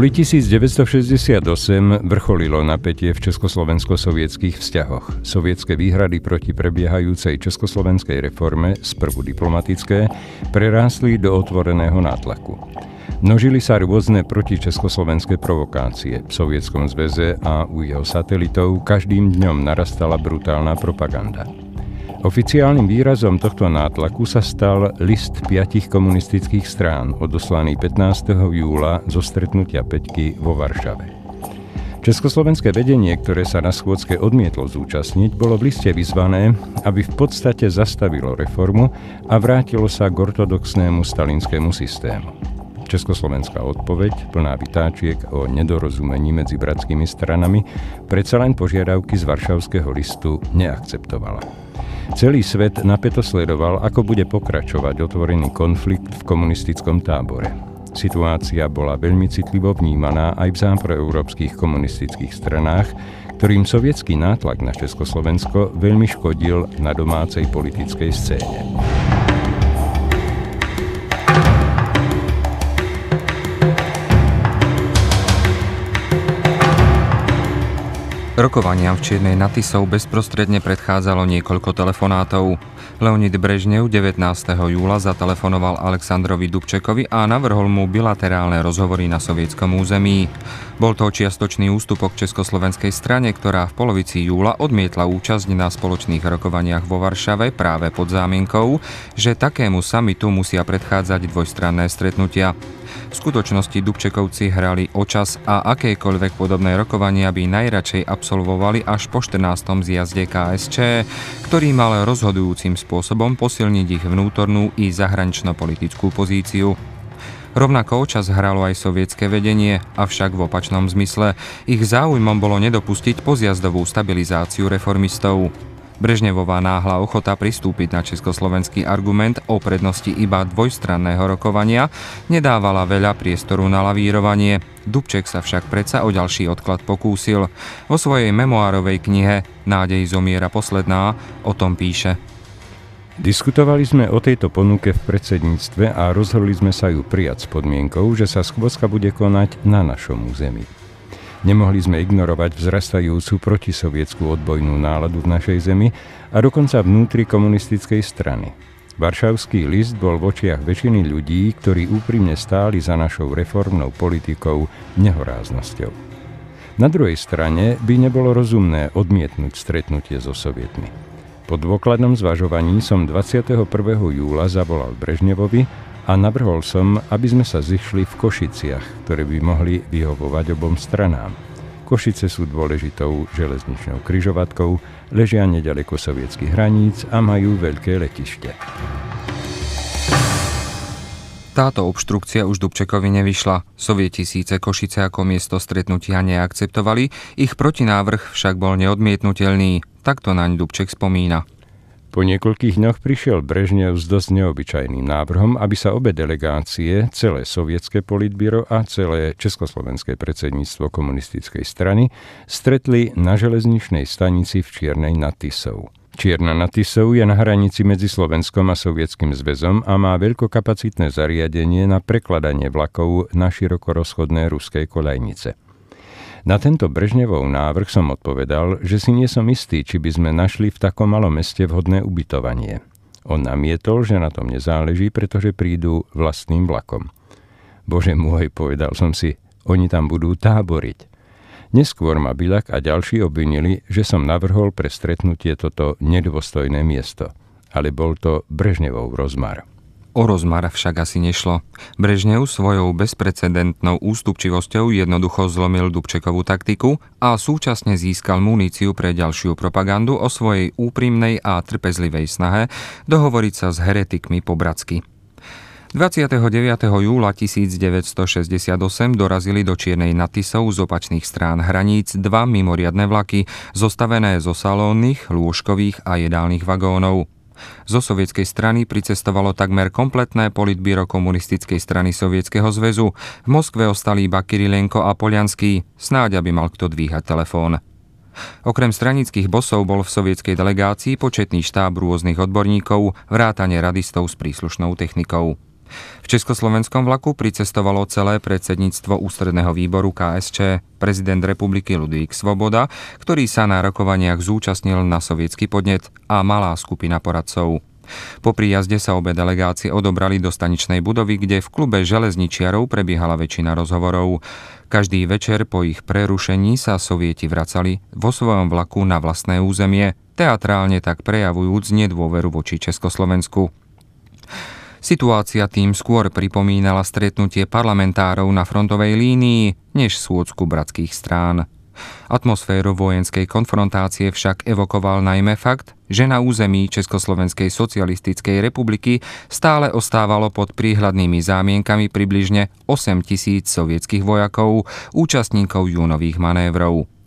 júli 1968 vrcholilo napätie v československo-sovietských vzťahoch. Sovietské výhrady proti prebiehajúcej československej reforme, sprvu diplomatické, prerástli do otvoreného nátlaku. Množili sa rôzne protičeskoslovenské provokácie. V Sovietskom zväze a u jeho satelitov každým dňom narastala brutálna propaganda. Oficiálnym výrazom tohto nátlaku sa stal list piatich komunistických strán, odoslaný 15. júla zo stretnutia Peťky vo Varšave. Československé vedenie, ktoré sa na schôdzke odmietlo zúčastniť, bolo v liste vyzvané, aby v podstate zastavilo reformu a vrátilo sa k ortodoxnému stalinskému systému. Československá odpoveď, plná vytáčiek o nedorozumení medzi bratskými stranami, predsa len požiadavky z Varšavského listu neakceptovala. Celý svet napäto sledoval, ako bude pokračovať otvorený konflikt v komunistickom tábore. Situácia bola veľmi citlivo vnímaná aj v západoeurópskych komunistických stranách, ktorým sovietský nátlak na Československo veľmi škodil na domácej politickej scéne. Rokovaniam v Čiernej Natisov bezprostredne predchádzalo niekoľko telefonátov. Leonid Brežnev 19. júla zatelefonoval Aleksandrovi Dubčekovi a navrhol mu bilaterálne rozhovory na sovietskom území. Bol to čiastočný ústupok československej strane, ktorá v polovici júla odmietla účasť na spoločných rokovaniach vo Varšave práve pod zámienkou, že takému samitu musia predchádzať dvojstranné stretnutia. V skutočnosti Dubčekovci hrali o čas a akékoľvek podobné rokovania by najradšej absolvovali až po 14. zjazde KSČ, ktorý mal rozhodujúcim spôsobom posilniť ich vnútornú i zahranično-politickú pozíciu. Rovnako čas hralo aj sovietské vedenie, avšak v opačnom zmysle. Ich záujmom bolo nedopustiť pozjazdovú stabilizáciu reformistov. Brežnevová náhla ochota pristúpiť na československý argument o prednosti iba dvojstranného rokovania nedávala veľa priestoru na lavírovanie. Dubček sa však predsa o ďalší odklad pokúsil. Vo svojej memoárovej knihe Nádej zomiera posledná o tom píše. Diskutovali sme o tejto ponuke v predsedníctve a rozhodli sme sa ju prijať s podmienkou, že sa schôdzka bude konať na našom území. Nemohli sme ignorovať vzrastajúcu protisovietskú odbojnú náladu v našej zemi a dokonca vnútri komunistickej strany. Varšavský list bol v očiach väčšiny ľudí, ktorí úprimne stáli za našou reformnou politikou nehoráznosťou. Na druhej strane by nebolo rozumné odmietnúť stretnutie so sovietmi. Po dôkladnom zvažovaní som 21. júla zavolal Brežnevovi a navrhol som, aby sme sa zišli v Košiciach, ktoré by mohli vyhovovať obom stranám. Košice sú dôležitou železničnou kryžovatkou, ležia nedaleko sovietských hraníc a majú veľké letište. Táto obštrukcia už Dubčekovi nevyšla. Sovieti síce Košice ako miesto stretnutia neakceptovali, ich protinávrh však bol neodmietnutelný. Takto naň Dubček spomína. Po niekoľkých dňoch prišiel Brežnev s dosť neobyčajným návrhom, aby sa obe delegácie, celé sovietské politbíro a celé československé predsedníctvo komunistickej strany stretli na železničnej stanici v Čiernej nad Tisou. Čierna nad Tisou je na hranici medzi Slovenskom a Sovietským zväzom a má veľkokapacitné zariadenie na prekladanie vlakov na široko rozchodné ruskej kolajnice. Na tento Brežnevov návrh som odpovedal, že si nie som istý, či by sme našli v takom malom meste vhodné ubytovanie. On namietol, že na tom nezáleží, pretože prídu vlastným vlakom. Bože môj, povedal som si, oni tam budú táboriť. Neskôr ma Bilak a ďalší obvinili, že som navrhol pre stretnutie toto nedôstojné miesto. Ale bol to Brežnevov rozmar. O rozmar však asi nešlo. Brežnev svojou bezprecedentnou ústupčivosťou jednoducho zlomil Dubčekovú taktiku a súčasne získal muníciu pre ďalšiu propagandu o svojej úprimnej a trpezlivej snahe dohovoriť sa s heretikmi po bratsky. 29. júla 1968 dorazili do Čiernej Natisov z opačných strán hraníc dva mimoriadne vlaky, zostavené zo salónnych, lôžkových a jedálnych vagónov. Zo sovietskej strany pricestovalo takmer kompletné politbíro komunistickej strany Sovietskeho zväzu. V Moskve ostali iba Kirilenko a Polianský, snáď aby mal kto dvíhať telefón. Okrem stranických bosov bol v sovietskej delegácii početný štáb rôznych odborníkov, vrátane radistov s príslušnou technikou. V československom vlaku pricestovalo celé predsedníctvo ústredného výboru KSČ, prezident republiky Ludvík Svoboda, ktorý sa na rokovaniach zúčastnil na sovietský podnet a malá skupina poradcov. Po príjazde sa obe delegácie odobrali do staničnej budovy, kde v klube železničiarov prebiehala väčšina rozhovorov. Každý večer po ich prerušení sa sovieti vracali vo svojom vlaku na vlastné územie, teatrálne tak prejavujúc nedôveru voči Československu. Situácia tým skôr pripomínala stretnutie parlamentárov na frontovej línii, než súcku bratských strán. Atmosféru vojenskej konfrontácie však evokoval najmä fakt, že na území Československej socialistickej republiky stále ostávalo pod príhľadnými zámienkami približne 8 tisíc sovietských vojakov, účastníkov júnových manévrov.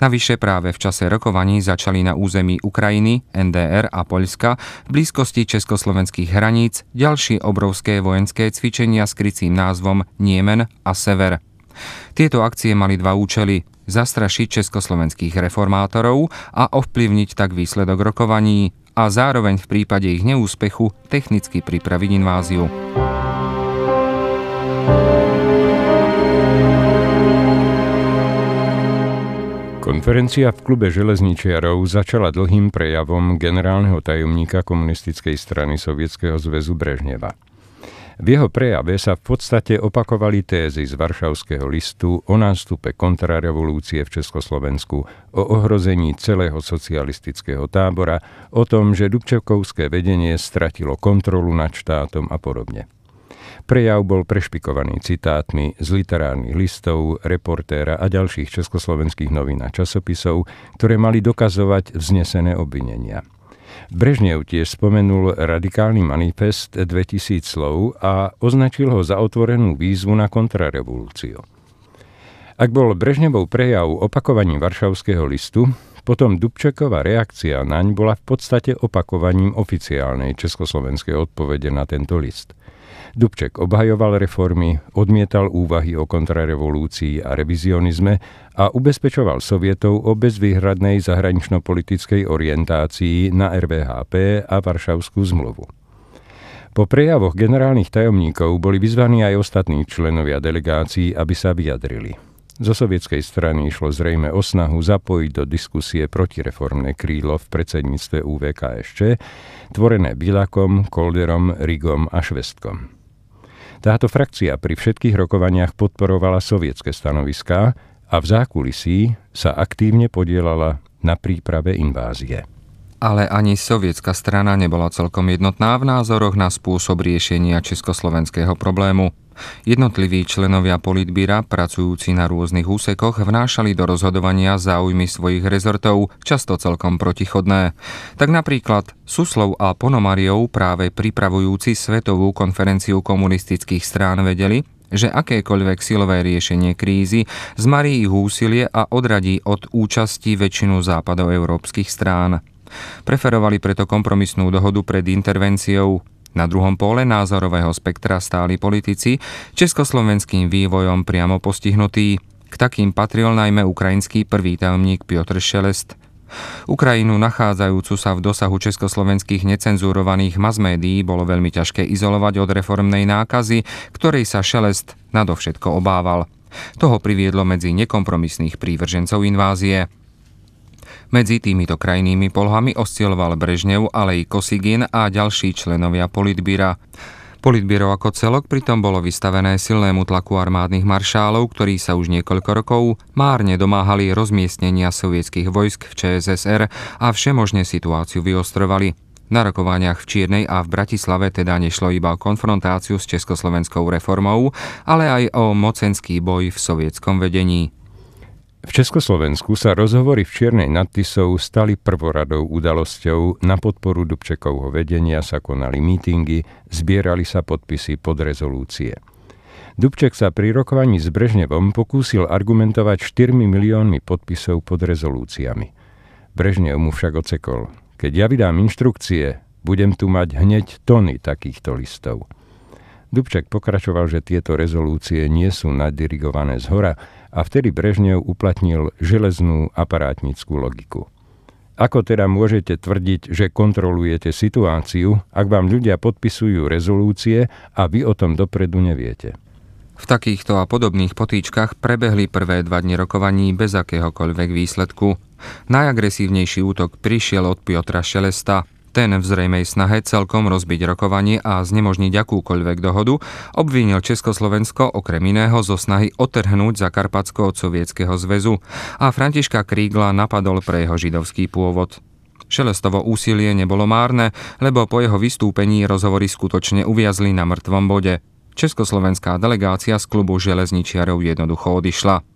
Navyše práve v čase rokovaní začali na území Ukrajiny, NDR a Poľska v blízkosti československých hraníc ďalšie obrovské vojenské cvičenia s krycím názvom Niemen a Sever. Tieto akcie mali dva účely zastrašiť československých reformátorov a ovplyvniť tak výsledok rokovaní a zároveň v prípade ich neúspechu technicky pripraviť inváziu. Konferencia v klube železničiarov začala dlhým prejavom generálneho tajomníka komunistickej strany Sovietskeho zväzu Brežneva. V jeho prejave sa v podstate opakovali tézy z Varšavského listu o nástupe kontrarevolúcie v Československu, o ohrození celého socialistického tábora, o tom, že Dubčekovské vedenie stratilo kontrolu nad štátom a podobne. Prejav bol prešpikovaný citátmi z literárnych listov, reportéra a ďalších československých novín a časopisov, ktoré mali dokazovať vznesené obvinenia. Brežnev tiež spomenul radikálny manifest 2000 slov a označil ho za otvorenú výzvu na kontrarevolúciu. Ak bol Brežnevov prejav opakovaním Varšavského listu, potom Dubčeková reakcia naň bola v podstate opakovaním oficiálnej československej odpovede na tento list – Dubček obhajoval reformy, odmietal úvahy o kontrarevolúcii a revizionizme a ubezpečoval Sovietov o bezvýhradnej zahranično-politickej orientácii na RVHP a Varšavskú zmluvu. Po prejavoch generálnych tajomníkov boli vyzvaní aj ostatní členovia delegácií, aby sa vyjadrili. Zo sovietskej strany išlo zrejme o snahu zapojiť do diskusie protireformné krídlo v predsedníctve UVKSČ, tvorené Bilakom, Kolderom, Rigom a Švestkom. Táto frakcia pri všetkých rokovaniach podporovala sovietské stanoviská a v zákulisí sa aktívne podielala na príprave invázie. Ale ani sovietská strana nebola celkom jednotná v názoroch na spôsob riešenia československého problému. Jednotliví členovia politbíra, pracujúci na rôznych úsekoch, vnášali do rozhodovania záujmy svojich rezortov, často celkom protichodné. Tak napríklad Suslov a Ponomariov, práve pripravujúci Svetovú konferenciu komunistických strán, vedeli, že akékoľvek silové riešenie krízy zmarí ich úsilie a odradí od účasti väčšinu západoeurópskych strán. Preferovali preto kompromisnú dohodu pred intervenciou, na druhom pole názorového spektra stáli politici, československým vývojom priamo postihnutí. K takým patril najmä ukrajinský prvý tajomník Piotr Šelest. Ukrajinu nachádzajúcu sa v dosahu československých necenzurovaných masmédií bolo veľmi ťažké izolovať od reformnej nákazy, ktorej sa Šelest nadovšetko obával. Toho priviedlo medzi nekompromisných prívržencov invázie. Medzi týmito krajnými polhami osciloval Brežnev, ale i Kosigin a ďalší členovia politbíra. Politbíro ako celok pritom bolo vystavené silnému tlaku armádnych maršálov, ktorí sa už niekoľko rokov márne domáhali rozmiestnenia sovietských vojsk v ČSSR a všemožne situáciu vyostrovali. Na rokovaniach v Čiernej a v Bratislave teda nešlo iba o konfrontáciu s československou reformou, ale aj o mocenský boj v sovietskom vedení. V Československu sa rozhovory v Čiernej nad Tisou stali prvoradou udalosťou. Na podporu Dubčekovho vedenia sa konali mítingy, zbierali sa podpisy pod rezolúcie. Dubček sa pri rokovaní s Brežnevom pokúsil argumentovať 4 miliónmi podpisov pod rezolúciami. Brežnev mu však ocekol. Keď ja vydám inštrukcie, budem tu mať hneď tony takýchto listov. Dubček pokračoval, že tieto rezolúcie nie sú nadirigované z hora a vtedy Brežnev uplatnil železnú aparátnickú logiku. Ako teda môžete tvrdiť, že kontrolujete situáciu, ak vám ľudia podpisujú rezolúcie a vy o tom dopredu neviete? V takýchto a podobných potýčkach prebehli prvé dva dni rokovaní bez akéhokoľvek výsledku. Najagresívnejší útok prišiel od Piotra Šelesta. Ten v zrejmej snahe celkom rozbiť rokovanie a znemožniť akúkoľvek dohodu obvinil Československo okrem iného zo snahy otrhnúť Zakarpatsko od Sovietskeho zväzu a Františka Krígla napadol pre jeho židovský pôvod. Šelestovo úsilie nebolo márne, lebo po jeho vystúpení rozhovory skutočne uviazli na mŕtvom bode. Československá delegácia z klubu železničiarov jednoducho odišla.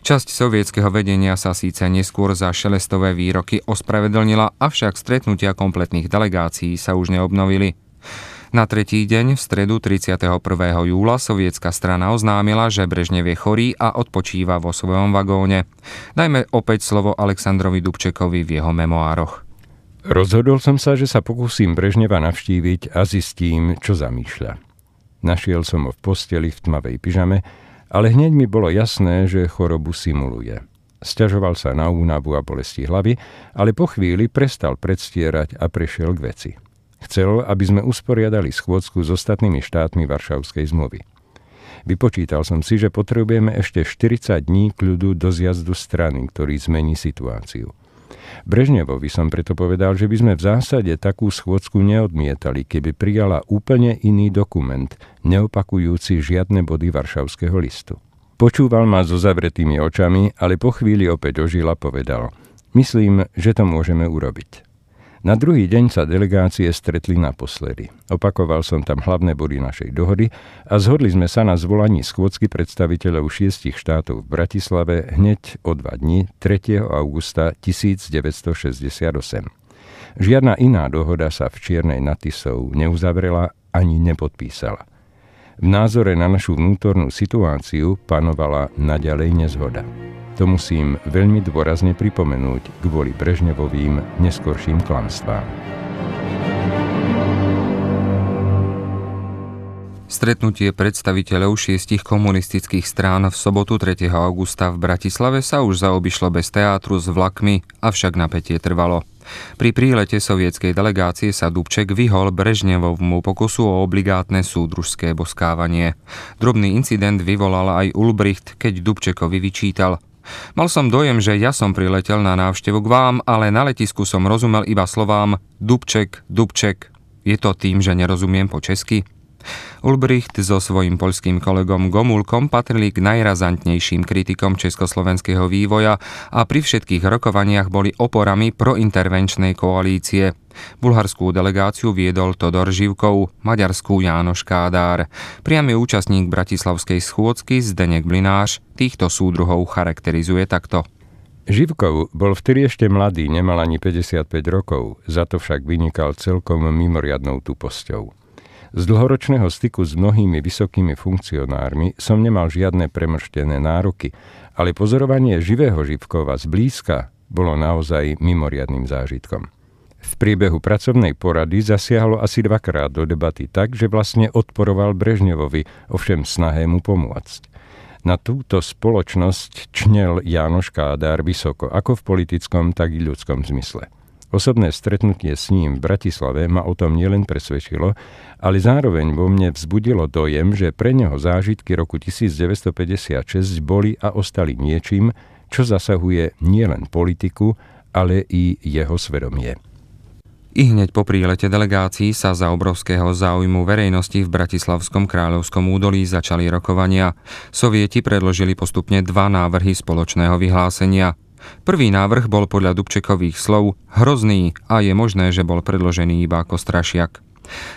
Časť sovietskeho vedenia sa síce neskôr za šelestové výroky ospravedlnila, avšak stretnutia kompletných delegácií sa už neobnovili. Na tretí deň, v stredu 31. júla, sovietská strana oznámila, že Brežnev je chorý a odpočíva vo svojom vagóne. Dajme opäť slovo Aleksandrovi Dubčekovi v jeho memoároch. Rozhodol som sa, že sa pokúsim Brežneva navštíviť a zistím, čo zamýšľa. Našiel som ho v posteli v tmavej pyžame, ale hneď mi bolo jasné, že chorobu simuluje. Sťažoval sa na únavu a bolesti hlavy, ale po chvíli prestal predstierať a prešiel k veci. Chcel, aby sme usporiadali schôdzku s ostatnými štátmi Varšavskej zmluvy. Vypočítal som si, že potrebujeme ešte 40 dní kľudu do zjazdu strany, ktorý zmení situáciu. Brežnevovi som preto povedal, že by sme v zásade takú schôdzku neodmietali, keby prijala úplne iný dokument, neopakujúci žiadne body Varšavského listu. Počúval ma so zavretými očami, ale po chvíli opäť ožil a povedal Myslím, že to môžeme urobiť. Na druhý deň sa delegácie stretli naposledy. Opakoval som tam hlavné body našej dohody a zhodli sme sa na zvolaní schôdzky predstaviteľov šiestich štátov v Bratislave hneď o dva dni 3. augusta 1968. Žiadna iná dohoda sa v Čiernej Natisov neuzavrela ani nepodpísala. V názore na našu vnútornú situáciu panovala naďalej nezhoda. To musím veľmi dôrazne pripomenúť kvôli Brežnevovým neskorším klamstvám. Stretnutie predstaviteľov šiestich komunistických strán v sobotu 3. augusta v Bratislave sa už zaobišlo bez teátru s vlakmi, avšak napätie trvalo. Pri prílete sovietskej delegácie sa Dubček vyhol Brežnevovmu pokusu o obligátne súdružské boskávanie. Drobný incident vyvolal aj Ulbricht, keď Dubčekovi vyčítal – Mal som dojem, že ja som priletel na návštevu k vám, ale na letisku som rozumel iba slovám Dubček, Dubček. Je to tým, že nerozumiem po česky? Ulbricht so svojím poľským kolegom Gomulkom patrili k najrazantnejším kritikom československého vývoja a pri všetkých rokovaniach boli oporami prointervenčnej koalície. Bulharskú delegáciu viedol Todor Živkov, maďarskú Jánoš Kádár. Priamy účastník bratislavskej schôdzky Zdenek Blináš týchto súdruhov charakterizuje takto. Živkov bol vtedy ešte mladý, nemal ani 55 rokov, za to však vynikal celkom mimoriadnou tuposťou. Z dlhoročného styku s mnohými vysokými funkcionármi som nemal žiadne premrštené nároky, ale pozorovanie živého Živkova zblízka bolo naozaj mimoriadným zážitkom. V priebehu pracovnej porady zasiahlo asi dvakrát do debaty tak, že vlastne odporoval Brežnevovi, ovšem snahe mu pomôcť. Na túto spoločnosť čnel Jánoš Kádár vysoko, ako v politickom, tak i ľudskom zmysle. Osobné stretnutie s ním v Bratislave ma o tom nielen presvedčilo, ale zároveň vo mne vzbudilo dojem, že pre neho zážitky roku 1956 boli a ostali niečím, čo zasahuje nielen politiku, ale i jeho svedomie. I hneď po prílete delegácií sa za obrovského záujmu verejnosti v Bratislavskom kráľovskom údolí začali rokovania. Sovieti predložili postupne dva návrhy spoločného vyhlásenia – Prvý návrh bol podľa Dubčekových slov hrozný a je možné, že bol predložený iba ako strašiak.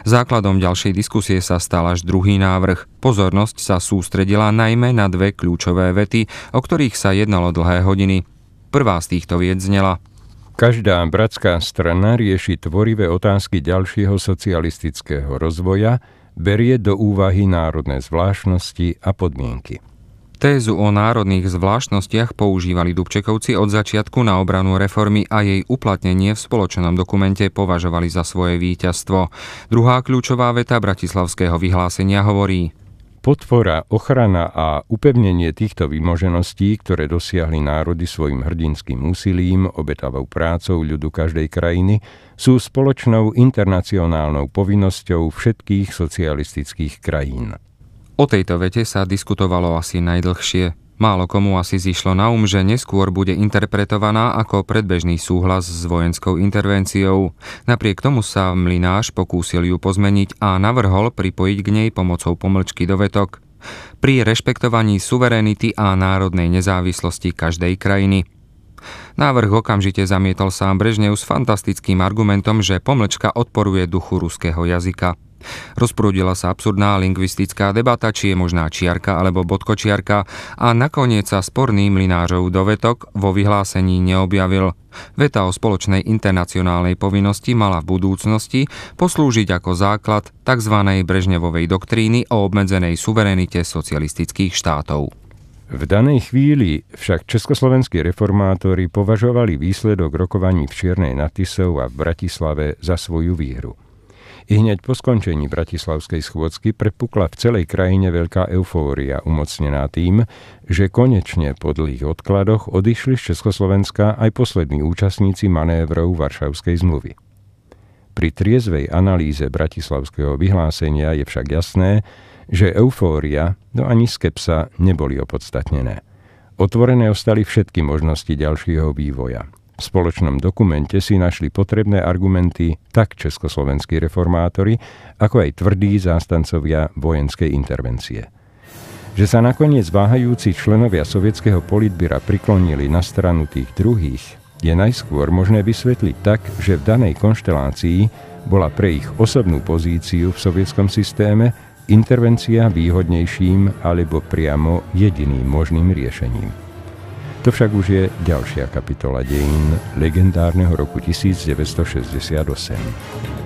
Základom ďalšej diskusie sa stal až druhý návrh. Pozornosť sa sústredila najmä na dve kľúčové vety, o ktorých sa jednalo dlhé hodiny. Prvá z týchto vied znela Každá bratská strana rieši tvorivé otázky ďalšieho socialistického rozvoja, berie do úvahy národné zvláštnosti a podmienky. Tézu o národných zvláštnostiach používali Dubčekovci od začiatku na obranu reformy a jej uplatnenie v spoločnom dokumente považovali za svoje víťazstvo. Druhá kľúčová veta bratislavského vyhlásenia hovorí podpora, ochrana a upevnenie týchto vymožeností, ktoré dosiahli národy svojim hrdinským úsilím, obetavou prácou ľudu každej krajiny, sú spoločnou internacionálnou povinnosťou všetkých socialistických krajín. O tejto vete sa diskutovalo asi najdlhšie. Málo komu asi zišlo na um, že neskôr bude interpretovaná ako predbežný súhlas s vojenskou intervenciou. Napriek tomu sa Mlináš pokúsil ju pozmeniť a navrhol pripojiť k nej pomocou pomlčky do vetok pri rešpektovaní suverenity a národnej nezávislosti každej krajiny. Návrh okamžite zamietol sám Brežnev s fantastickým argumentom, že pomlčka odporuje duchu ruského jazyka. Rozprúdila sa absurdná lingvistická debata, či je možná čiarka alebo bodkočiarka a nakoniec sa sporný mlinářov dovetok vo vyhlásení neobjavil. Veta o spoločnej internacionálnej povinnosti mala v budúcnosti poslúžiť ako základ tzv. Brežnevovej doktríny o obmedzenej suverenite socialistických štátov. V danej chvíli však československí reformátori považovali výsledok rokovaní v Čiernej nad Tisou a v Bratislave za svoju výhru. I hneď po skončení bratislavskej schôdzky prepukla v celej krajine veľká eufória, umocnená tým, že konečne po dlhých odkladoch odišli z Československa aj poslední účastníci manévrov Varšavskej zmluvy. Pri triezvej analýze bratislavského vyhlásenia je však jasné, že eufória, no ani skepsa neboli opodstatnené. Otvorené ostali všetky možnosti ďalšieho vývoja – v spoločnom dokumente si našli potrebné argumenty tak československí reformátori, ako aj tvrdí zástancovia vojenskej intervencie. Že sa nakoniec váhajúci členovia sovietského politbyra priklonili na stranu tých druhých, je najskôr možné vysvetliť tak, že v danej konštelácii bola pre ich osobnú pozíciu v sovietskom systéme intervencia výhodnejším alebo priamo jediným možným riešením. To však už je ďalšia kapitola dejín legendárneho roku 1968.